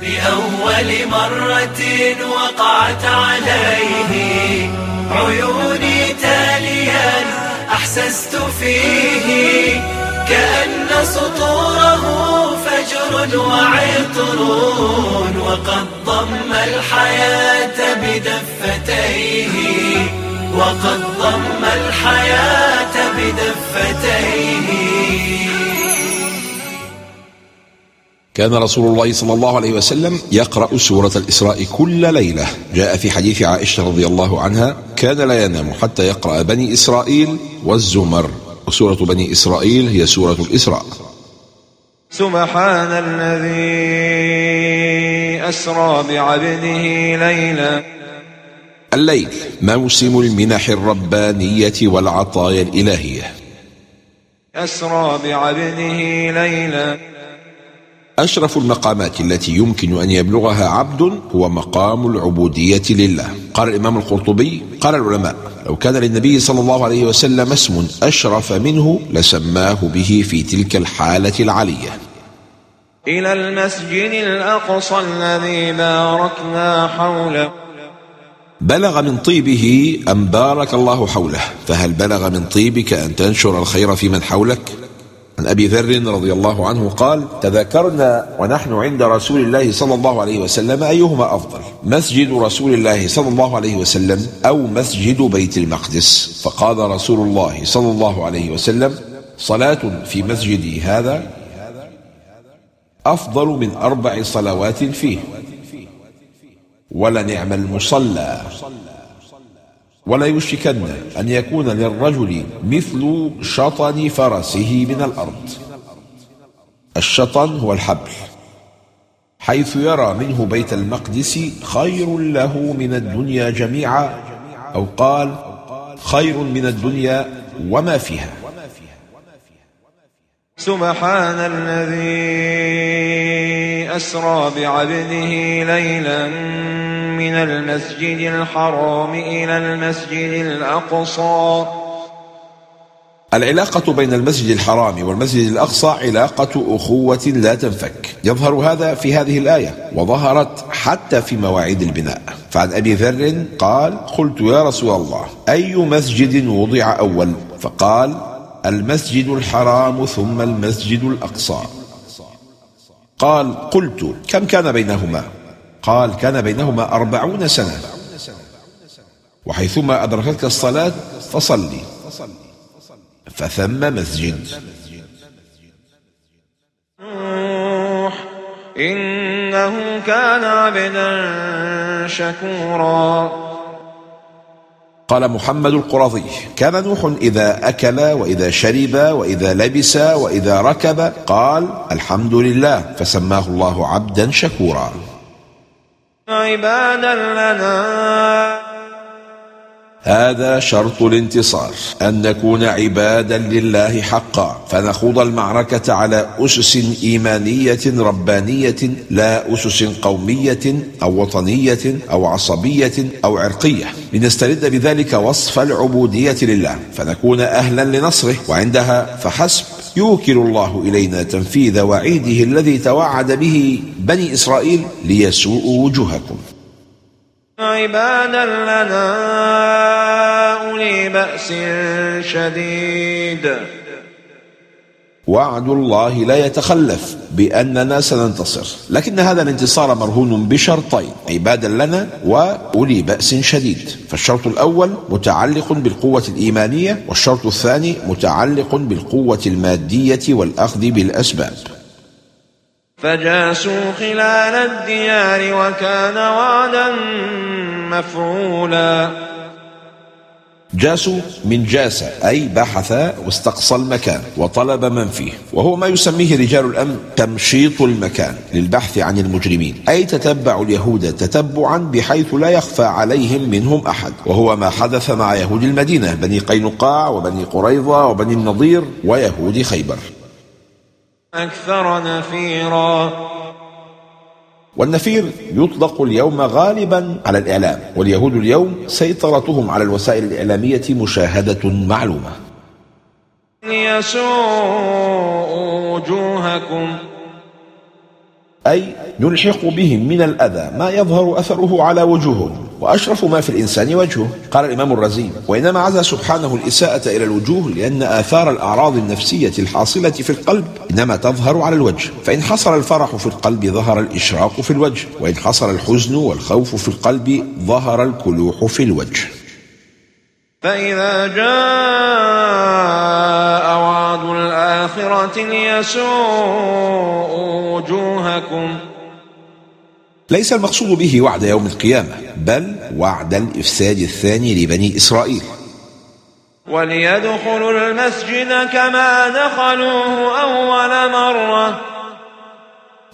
بأول مرة وقعت عليه. عيوني تاليا أحسست فيه. كأن سطوره فجر وعطر وقد ضم الحياة بدفتيه. وقد ضم الحياة بدفتيه. كان رسول الله صلى الله عليه وسلم يقرأ سورة الإسراء كل ليلة. جاء في حديث عائشة رضي الله عنها كان لا ينام حتى يقرأ بني إسرائيل والزمر. وسورة بني إسرائيل هي سورة الإسراء. سبحان الذي أسرى بعبده ليلا. الليل موسم المنح الربانية والعطايا الإلهية. أسرى بعبده ليلا. أشرف المقامات التي يمكن أن يبلغها عبد هو مقام العبودية لله. قال الإمام القرطبي قال العلماء لو كان للنبي صلى الله عليه وسلم اسم أشرف منه لسماه به في تلك الحالة العلية إلى المسجد الأقصى الذي باركنا حوله. بلغ من طيبه أم بارك الله حوله؟ فهل بلغ من طيبك أن تنشر الخير في من حولك؟ عن أبي ذر رضي الله عنه قال تذكرنا ونحن عند رسول الله صلى الله عليه وسلم أيهما أفضل مسجد رسول الله صلى الله عليه وسلم أو مسجد بيت المقدس؟ فقال رسول الله صلى الله عليه وسلم صلاة في مسجدي هذا أفضل من أربع صلوات فيه. ولنعم المصلى. ولا يشكن أن يكون للرجل مثل شطن فرسه من الأرض. الشطن هو الحبل حيث يرى منه بيت المقدس خير له من الدنيا جميعا أو قال خير من الدنيا وما فيها. سبحان الذي أسرى بعبده ليلا من المسجد الحرام إلى المسجد الأقصى. العلاقة بين المسجد الحرام والمسجد الأقصى علاقة أخوة لا تنفك. يظهر هذا في هذه الآية وظهرت حتى في مواعيد البناء. فعن أبي ذر قال قلت يا رسول الله أي مسجد وضع أول؟ فقال المسجد الحرام ثم المسجد الأقصى. قال قلت كم كان بينهما؟ قال كان بينهما أربعون سنة. وحيثما أدركتك الصلاة فصلي. فثم مسجد. إنه كان عبدا شكورا. قال محمد القرظي كان نوح إذا أكل وإذا شرب وإذا لبس وإذا ركب قال الحمد لله فسماه الله عبدا شكورا. عبادا لنا. هذا شرط الانتصار أن نكون عبادا لله حقا. فنخوض المعركة على أسس إيمانية ربانية لا أسس قومية أو وطنية أو عصبية أو عرقية. لنسترد بذلك وصف العبودية لله. فنكون أهلا لنصره وعندها فحسب. يوكل الله إلينا تنفيذ وعيده الذي توعد به بني إسرائيل ليسوءوا وجوهكم. عبادا لنا أولي بأس شديد. وعد الله لا يتخلف بأننا سننتصر لكن هذا الانتصار مرهون بشرطين عبادا لنا وأولي بأس شديد. فالشرط الأول متعلق بالقوة الإيمانية والشرط الثاني متعلق بالقوة المادية والأخذ بالأسباب. فجاسوا خلال الديار وكان وعدا مفعولا. جاسوا من جاس أي بحث واستقصى المكان وطلب من فيه وهو ما يسميه رجال الأمن تمشيط المكان للبحث عن المجرمين أي تتبع اليهود تتبعا بحيث لا يخفى عليهم منهم أحد. وهو ما حدث مع يهود المدينة بني قينقاع وبني قريظة وبني النضير ويهود خيبر. أكثر نفيرا. والنفير يطلق اليوم غالبا على الإعلام واليهود اليوم سيطرتهم على الوسائل الإعلامية مشاهدة معلومة. ليسوءوا وجوهكم. أي نلحق بهم من الأذى ما يظهر أثره على وجوههم. وأشرف ما في الإنسان وجهه قال الإمام الرزي وإنما عزى سبحانه الإساءة إلى الوجوه لأن آثار الأعراض النفسية الحاصلة في القلب إنما تظهر على الوجه فإن حصل الفرح في القلب ظهر الإشراق في الوجه وإن حصل الحزن والخوف في القلب ظهر الكلوح في الوجه. فإذا جاء وعد الآخرة ليسوءوا وجوهكم. ليس المقصود به وعد يوم القيامة بل وعد الإفساد الثاني لبني إسرائيل. وليدخلوا المسجد كما دخلوه أول مرة.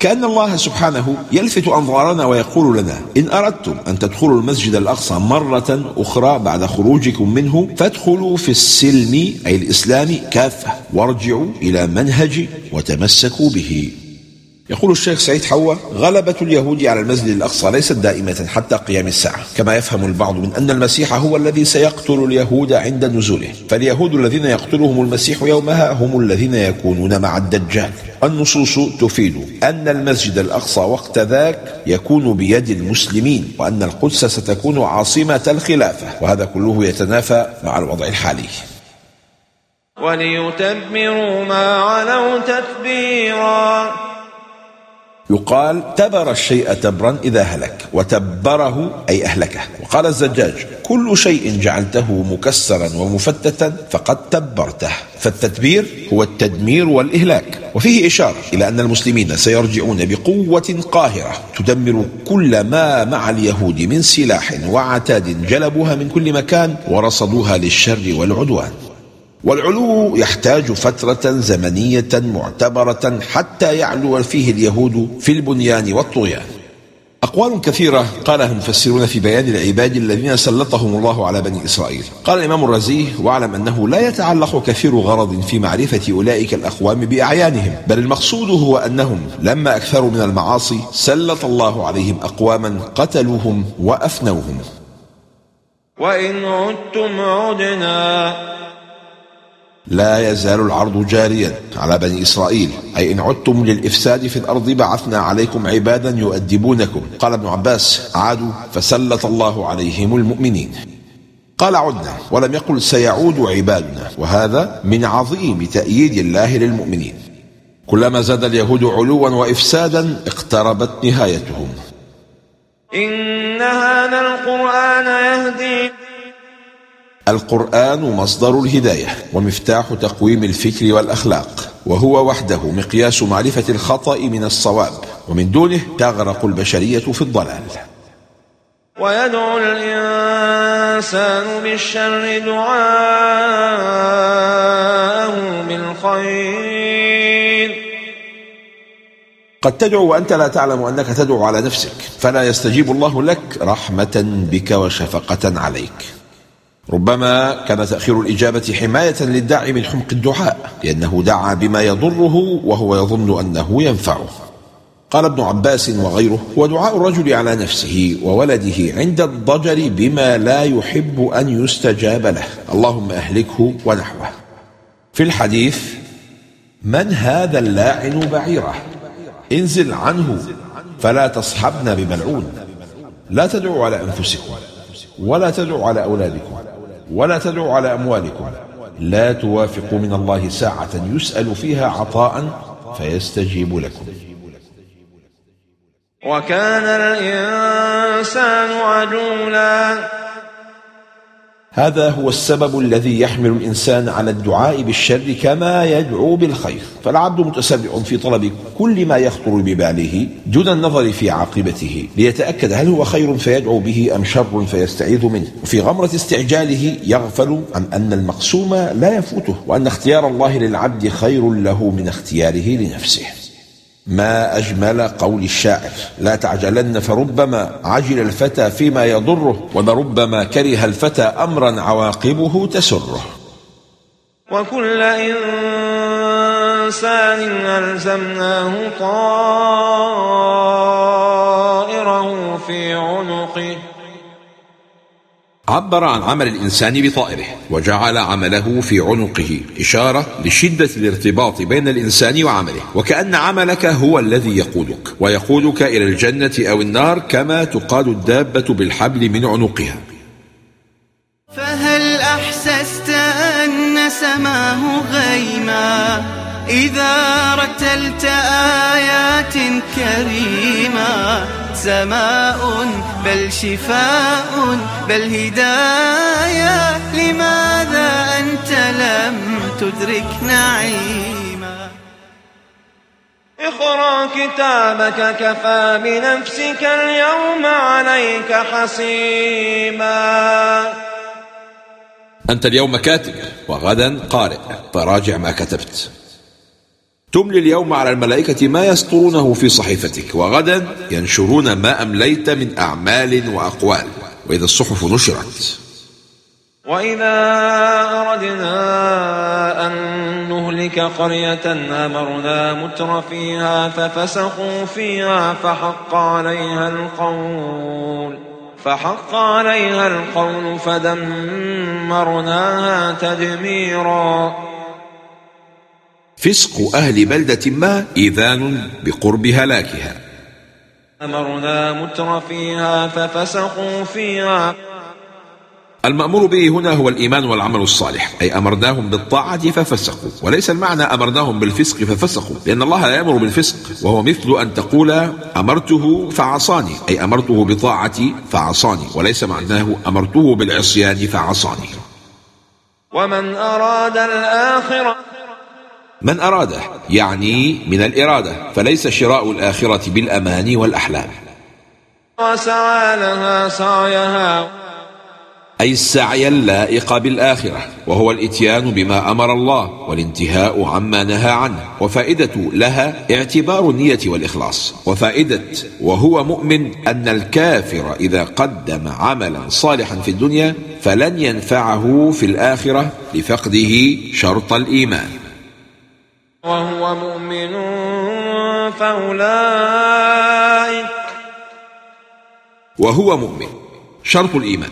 كأن الله سبحانه يلفت أنظارنا ويقول لنا إن أردتم أن تدخلوا المسجد الأقصى مرة أخرى بعد خروجكم منه فادخلوا في السلم أي الإسلام كافة. وارجعوا إلى منهج وتمسكوا به. يقول الشيخ سعيد حوا غلبة اليهود على المسجد الأقصى ليست دائمة حتى قيام الساعة. كما يفهم البعض من أن المسيح هو الذي سيقتل اليهود عند نزوله. فاليهود الذين يقتلهم المسيح يومها هم الذين يكونون مع الدجال. النصوص تفيد أن المسجد الأقصى وقت ذاك يكون بيد المسلمين وأن القدس ستكون عاصمة الخلافة. وهذا كله يتنافى مع الوضع الحالي. وليتبروا ما علوا تتبيرا يقال تبر الشيء تبرا إذا هلك وتبره أي أهلكه. وقال الزجاج كل شيء جعلته مكسرا ومفتتا فقد تبرته. فالتتبير هو التدمير والإهلاك. وفيه إشارة إلى أن المسلمين سيرجعون بقوة قاهرة تدمر كل ما مع اليهود من سلاح وعتاد جلبوها من كل مكان ورصدوها للشر والعدوان. والعلو يحتاج فترة زمنية معتبرة حتى يعلو فيه اليهود في البنيان والطغيان. أقوال كثيرة قالها المفسرون في بيان العباد الذين سلطهم الله على بني إسرائيل. قال الإمام الرزي واعلم أنه لا يتعلق كثير غرض في معرفة أولئك الأقوام بأعيانهم بل المقصود هو أنهم لما أكثروا من المعاصي سلط الله عليهم أقواما قتلوهم وأفنوهم. وإن عدتم عدنا لا يزال العرض جاريا على بني إسرائيل. أي إن عدتم للإفساد في الأرض بعثنا عليكم عبادا يؤدبونكم. قال ابن عباس عادوا فسلط الله عليهم المؤمنين. قال عدنا ولم يقل سيعود عبادنا. وهذا من عظيم تأييد الله للمؤمنين. كلما زاد اليهود علوا وإفسادا اقتربت نهايتهم. إن هذا القرآن يهدي القرآن مصدر الهداية ومفتاح تقويم الفكر والأخلاق وهو وحده مقياس معرفة الخطأ من الصواب ومن دونه تغرق البشرية في الضلال. ويدعو الإنسان بالشر دعاءه بالخير. قد تدعو وأنت لا تعلم أنك تدعو على نفسك فلا يستجيب الله لك رحمة بك وشفقة عليك. ربما كان تأخير الإجابة حماية للداعي من حمق الدعاء لأنه دعا بما يضره وهو يظن أنه ينفعه. قال ابن عباس وغيره هو دعاء الرجل على نفسه وولده عند الضجر بما لا يحب أن يستجاب له. اللهم أهلكه ونحوه. في الحديث من هذا اللاعن بعيره؟ انزل عنه فلا تصحبنا بملعون. لا تدعوا على أنفسكم ولا تدعوا على أولادكم. ولا تدعوا على أموالكم. لا توافقوا من الله ساعة يسأل فيها عطاء فيستجيب لكم. وكان الإنسان عجولا. هذا هو السبب الذي يحمل الإنسان على الدعاء بالشر كما يدعو بالخير. فالعبد متسرع في طلب كل ما يخطر بباله دون النظر في عاقبته ليتأكد هل هو خير فيدعو به أم شر فيستعيذ منه. وفي غمرة استعجاله يغفل عن أن المقسوم لا يفوته وأن اختيار الله للعبد خير له من اختياره لنفسه. ما أجمل قول الشاعر. لا تعجلن فربما عجل الفتى فيما يضره ولربما كره الفتى أمرا عواقبه تسره. وكل إنسان ألزمناه طائره في عنقه. عبر عن عمل الإنسان بطائره وجعل عمله في عنقه إشارة لشدة الارتباط بين الإنسان وعمله. وكأن عملك هو الذي يقودك ويقودك إلى الجنة أو النار كما تقاد الدابة بالحبل من عنقها. فهل أحسست أن سماه غيما؟ إذا رتلت آيات كريما. سماء بل شفاء بل هدايا. لماذا أنت لم تدرك نعيما؟ اقرأ كتابك كفى بنفسك اليوم عليك حسيبا أنت اليوم كاتب وغدا قارئ فراجع ما كتبت. تملي اليوم على الملائكة ما يسطرونه في صحيفتك وغدا ينشرون ما أمليت من أعمال وأقوال وإذا الصحف نشرت. وإذا أردنا أن نهلك قرية أمرنا متر فيها ففسقوا فيها فحق عليها القول فحق عليها القول فدمرناها تدميرا. فسق أهل بلدة ما إذان بقرب هلاكها. أمرنا متر فيها ففسقوا فيها. المأمور به هنا هو الإيمان والعمل الصالح أي أمرناهم بالطاعة ففسقوا وليس المعنى أمرناهم بالفسق ففسقوا لأن الله لا يأمر بالفسق وهو مثل أن تقول أمرته فعصاني أي أمرته بطاعتي فعصاني وليس معناه أمرته بالعصيان فعصاني. ومن أراد الآخرة من أراده يعني من الإرادة فليس شراء الآخرة بالأماني والأحلام. وسعى لها سعيها. أي السعي اللائق بالآخرة وهو الإتيان بما أمر الله والانتهاء عما نهى عنه وفائدة لها اعتبار النية والإخلاص. وفائدة وهو مؤمن أن الكافر إذا قدم عملا صالحا في الدنيا فلن ينفعه في الآخرة لفقده شرط الإيمان. وهو مؤمن فأولئك وهو مؤمن. شرط الإيمان.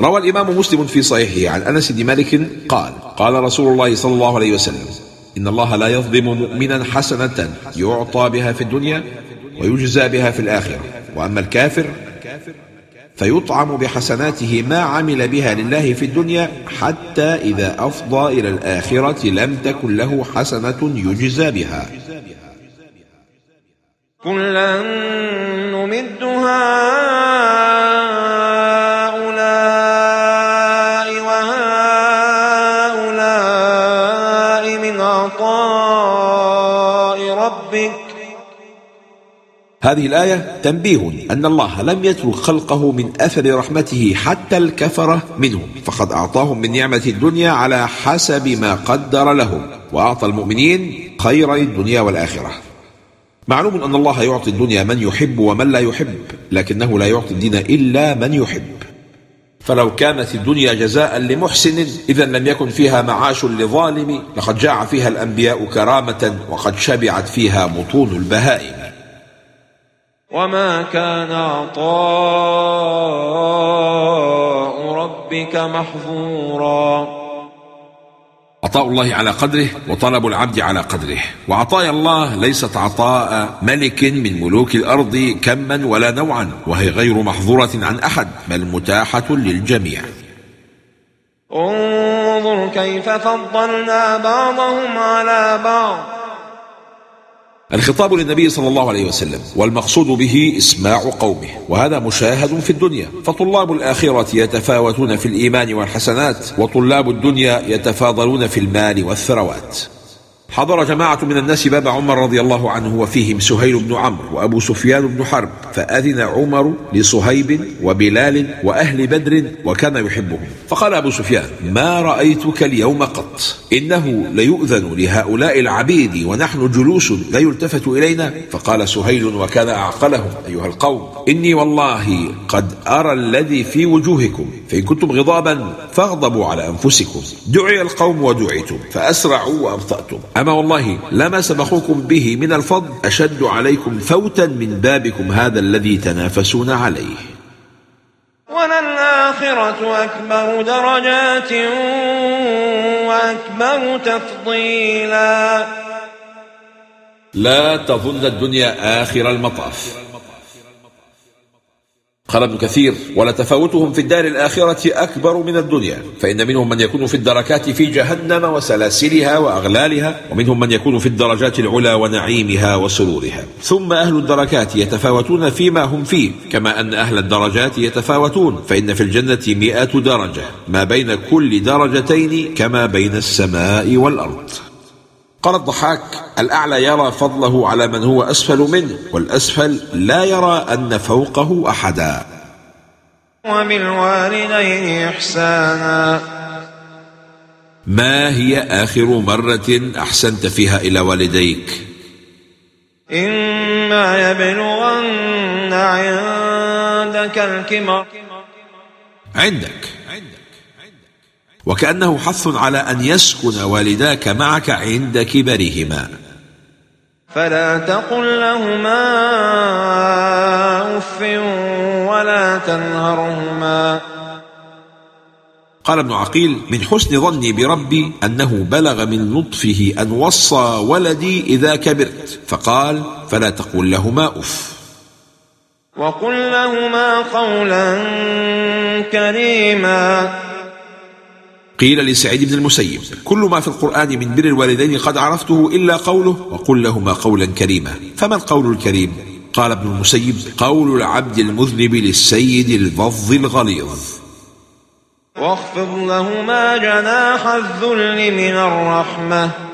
روى الإمام مسلم في صحيحه عن أنس بن مالك قال قال رسول الله صلى الله عليه وسلم إن الله لا يظلم مؤمنا حسنة يعطى بها في الدنيا ويجزى بها في الآخرة وأما الكافر فيطعم بحسناته ما عمل بها لله في الدنيا حتى إذا أفضى إلى الآخرة لم تكن له حسنة يجزى بها. كلا نمد هؤلاء هذه الآية تنبيه أن الله لم يترك خلقه من أثر رحمته حتى الكفرة منهم فقد أعطاهم من نعمة الدنيا على حسب ما قدر لهم وأعطى المؤمنين خير الدنيا والآخرة. معلوم أن الله يعطي الدنيا من يحب ومن لا يحب لكنه لا يعطي الدين إلا من يحب. فلو كانت الدنيا جزاء لمحسن إذا لم يكن فيها معاش لظالم لقد جاع فيها الأنبياء كرامة وقد شبعت فيها بطون البهائم. وما كان عطاء ربك محظورا. عطاء الله على قدره وطلب العبد على قدره. وعطايا الله ليست عطاء ملك من ملوك الأرض كما ولا نوعا وهي غير محظورة عن أحد بل متاحة للجميع. انظر كيف فضلنا بعضهم على بعض. الخطاب للنبي صلى الله عليه وسلم والمقصود به إسماع قومه وهذا مشاهد في الدنيا. فطلاب الآخرة يتفاوتون في الإيمان والحسنات وطلاب الدنيا يتفاضلون في المال والثروات. حضر جماعة من الناس باب عمر رضي الله عنه وفيهم سهيل بن عمرو وأبو سفيان بن حرب فأذن عمر لصهيب وبلال وأهل بدر وكان يحبهم. فقال أبو سفيان ما رأيتك اليوم قط؟ إنه ليؤذن لهؤلاء العبيد ونحن جلوس لا يلتفت إلينا. فقال سهيل وكان أعقلهم أيها القوم إني والله قد أرى الذي في وجوهكم فإن كنتم غضابا فاغضبوا على أنفسكم. دعي القوم ودعيتم فأسرعوا وأبطأتم. أما والله لما سبقوكم به من الفضل أشد عليكم فوتا من بابكم هذا الذي تنافسون عليه. وللآخرة أكبر درجات وأكبر تفضيلا. لا تظن الدنيا آخر المطاف. قال ابن كثير ولتفاوتهم في الدار الآخرة أكبر من الدنيا فإن منهم من يكون في الدركات في جهنم وسلاسلها وأغلالها ومنهم من يكون في الدرجات العلى ونعيمها وسرورها. ثم أهل الدركات يتفاوتون فيما هم فيه كما أن أهل الدرجات يتفاوتون فإن في الجنة مئة درجة ما بين كل درجتين كما بين السماء والأرض. قال الضحاك الأعلى يرى فضله على من هو أسفل منه والأسفل لا يرى أن فوقه أحدا. وبالوالدين إحسانا. ما هي آخر مرة أحسنت فيها إلى والديك؟ إما يبلغن عندك الكبر. عندك. وكأنه حث على أن يسكن والداك معك عند كبرهما. فلا تقل لهما أف ولا تنهرهما. قال ابن عقيل من حسن ظني بربي أنه بلغ من لطفه أن وصى ولدي إذا كبرت. فقال فلا تقل لهما أف. وقل لهما قولا كريما. قيل لسعيد بن المسيب كل ما في القرآن من بر الوالدين قد عرفته إلا قوله وقل لهما قولا كريما. فما القول الكريم؟ قال ابن المسيب قول العبد المذنب للسيد البظ الغليظ. واخفض لهما جناح الذل من الرحمة.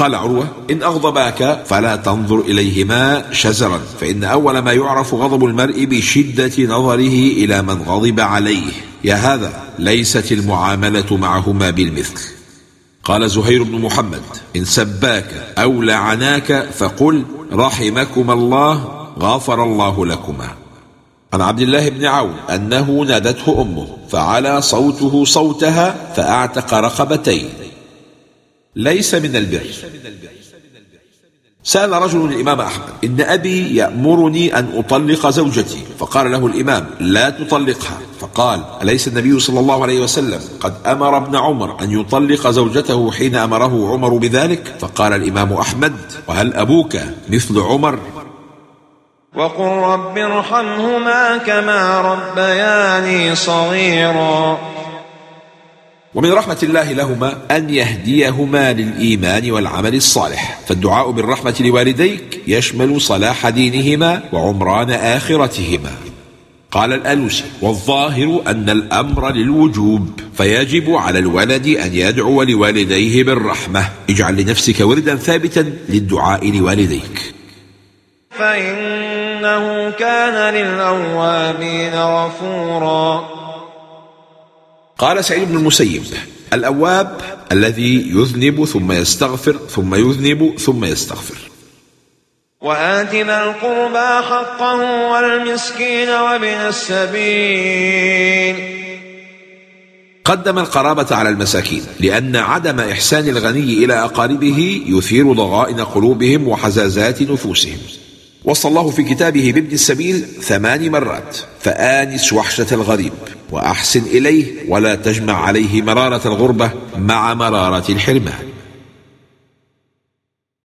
قال عروة إن أغضباك فلا تنظر إليهما شزرا فإن أول ما يعرف غضب المرء بشدة نظره إلى من غضب عليه. يا هذا ليست المعاملة معهما بالمثل. قال زهير بن محمد إن سباك أو لعناك فقل رحمكما الله غفر الله لكما. عن عبد الله بن عون أنه نادته أمه فعلى صوته صوتها فأعتق رقبتين. ليس من البر. سأل رجل الإمام أحمد إن أبي يأمرني أن أطلق زوجتي. فقال له الإمام لا تطلقها. فقال أليس النبي صلى الله عليه وسلم قد أمر ابن عمر أن يطلق زوجته حين أمره عمر بذلك؟ فقال الإمام أحمد وهل أبوك مثل عمر؟ وقل رب ارحمهما كما ربياني صغيرا. ومن رحمة الله لهما أن يهديهما للإيمان والعمل الصالح. فالدعاء بالرحمة لوالديك يشمل صلاح دينهما وعمران آخرتهما. قال الألوسي والظاهر أن الأمر للوجوب فيجب على الولد أن يدعو لوالديه بالرحمة. اجعل لنفسك وردا ثابتا للدعاء لوالديك. فإنه كان للأوابين غفورا. قال سعيد بن المسيب الأواب الذي يذنب ثم يستغفر ثم يذنب ثم يستغفر. وآت ذا القربى حقه والمسكين وابن السبيل. قدم القرابة على المساكين لأن عدم إحسان الغني إلى أقاربه يثير ضغائن قلوبهم وحزازات نفوسهم. وصى الله في كتابه بابن السبيل ثمان مرات فآنس وحشة الغريب وأحسن إليه ولا تجمع عليه مرارة الغربة مع مرارة الحرمان.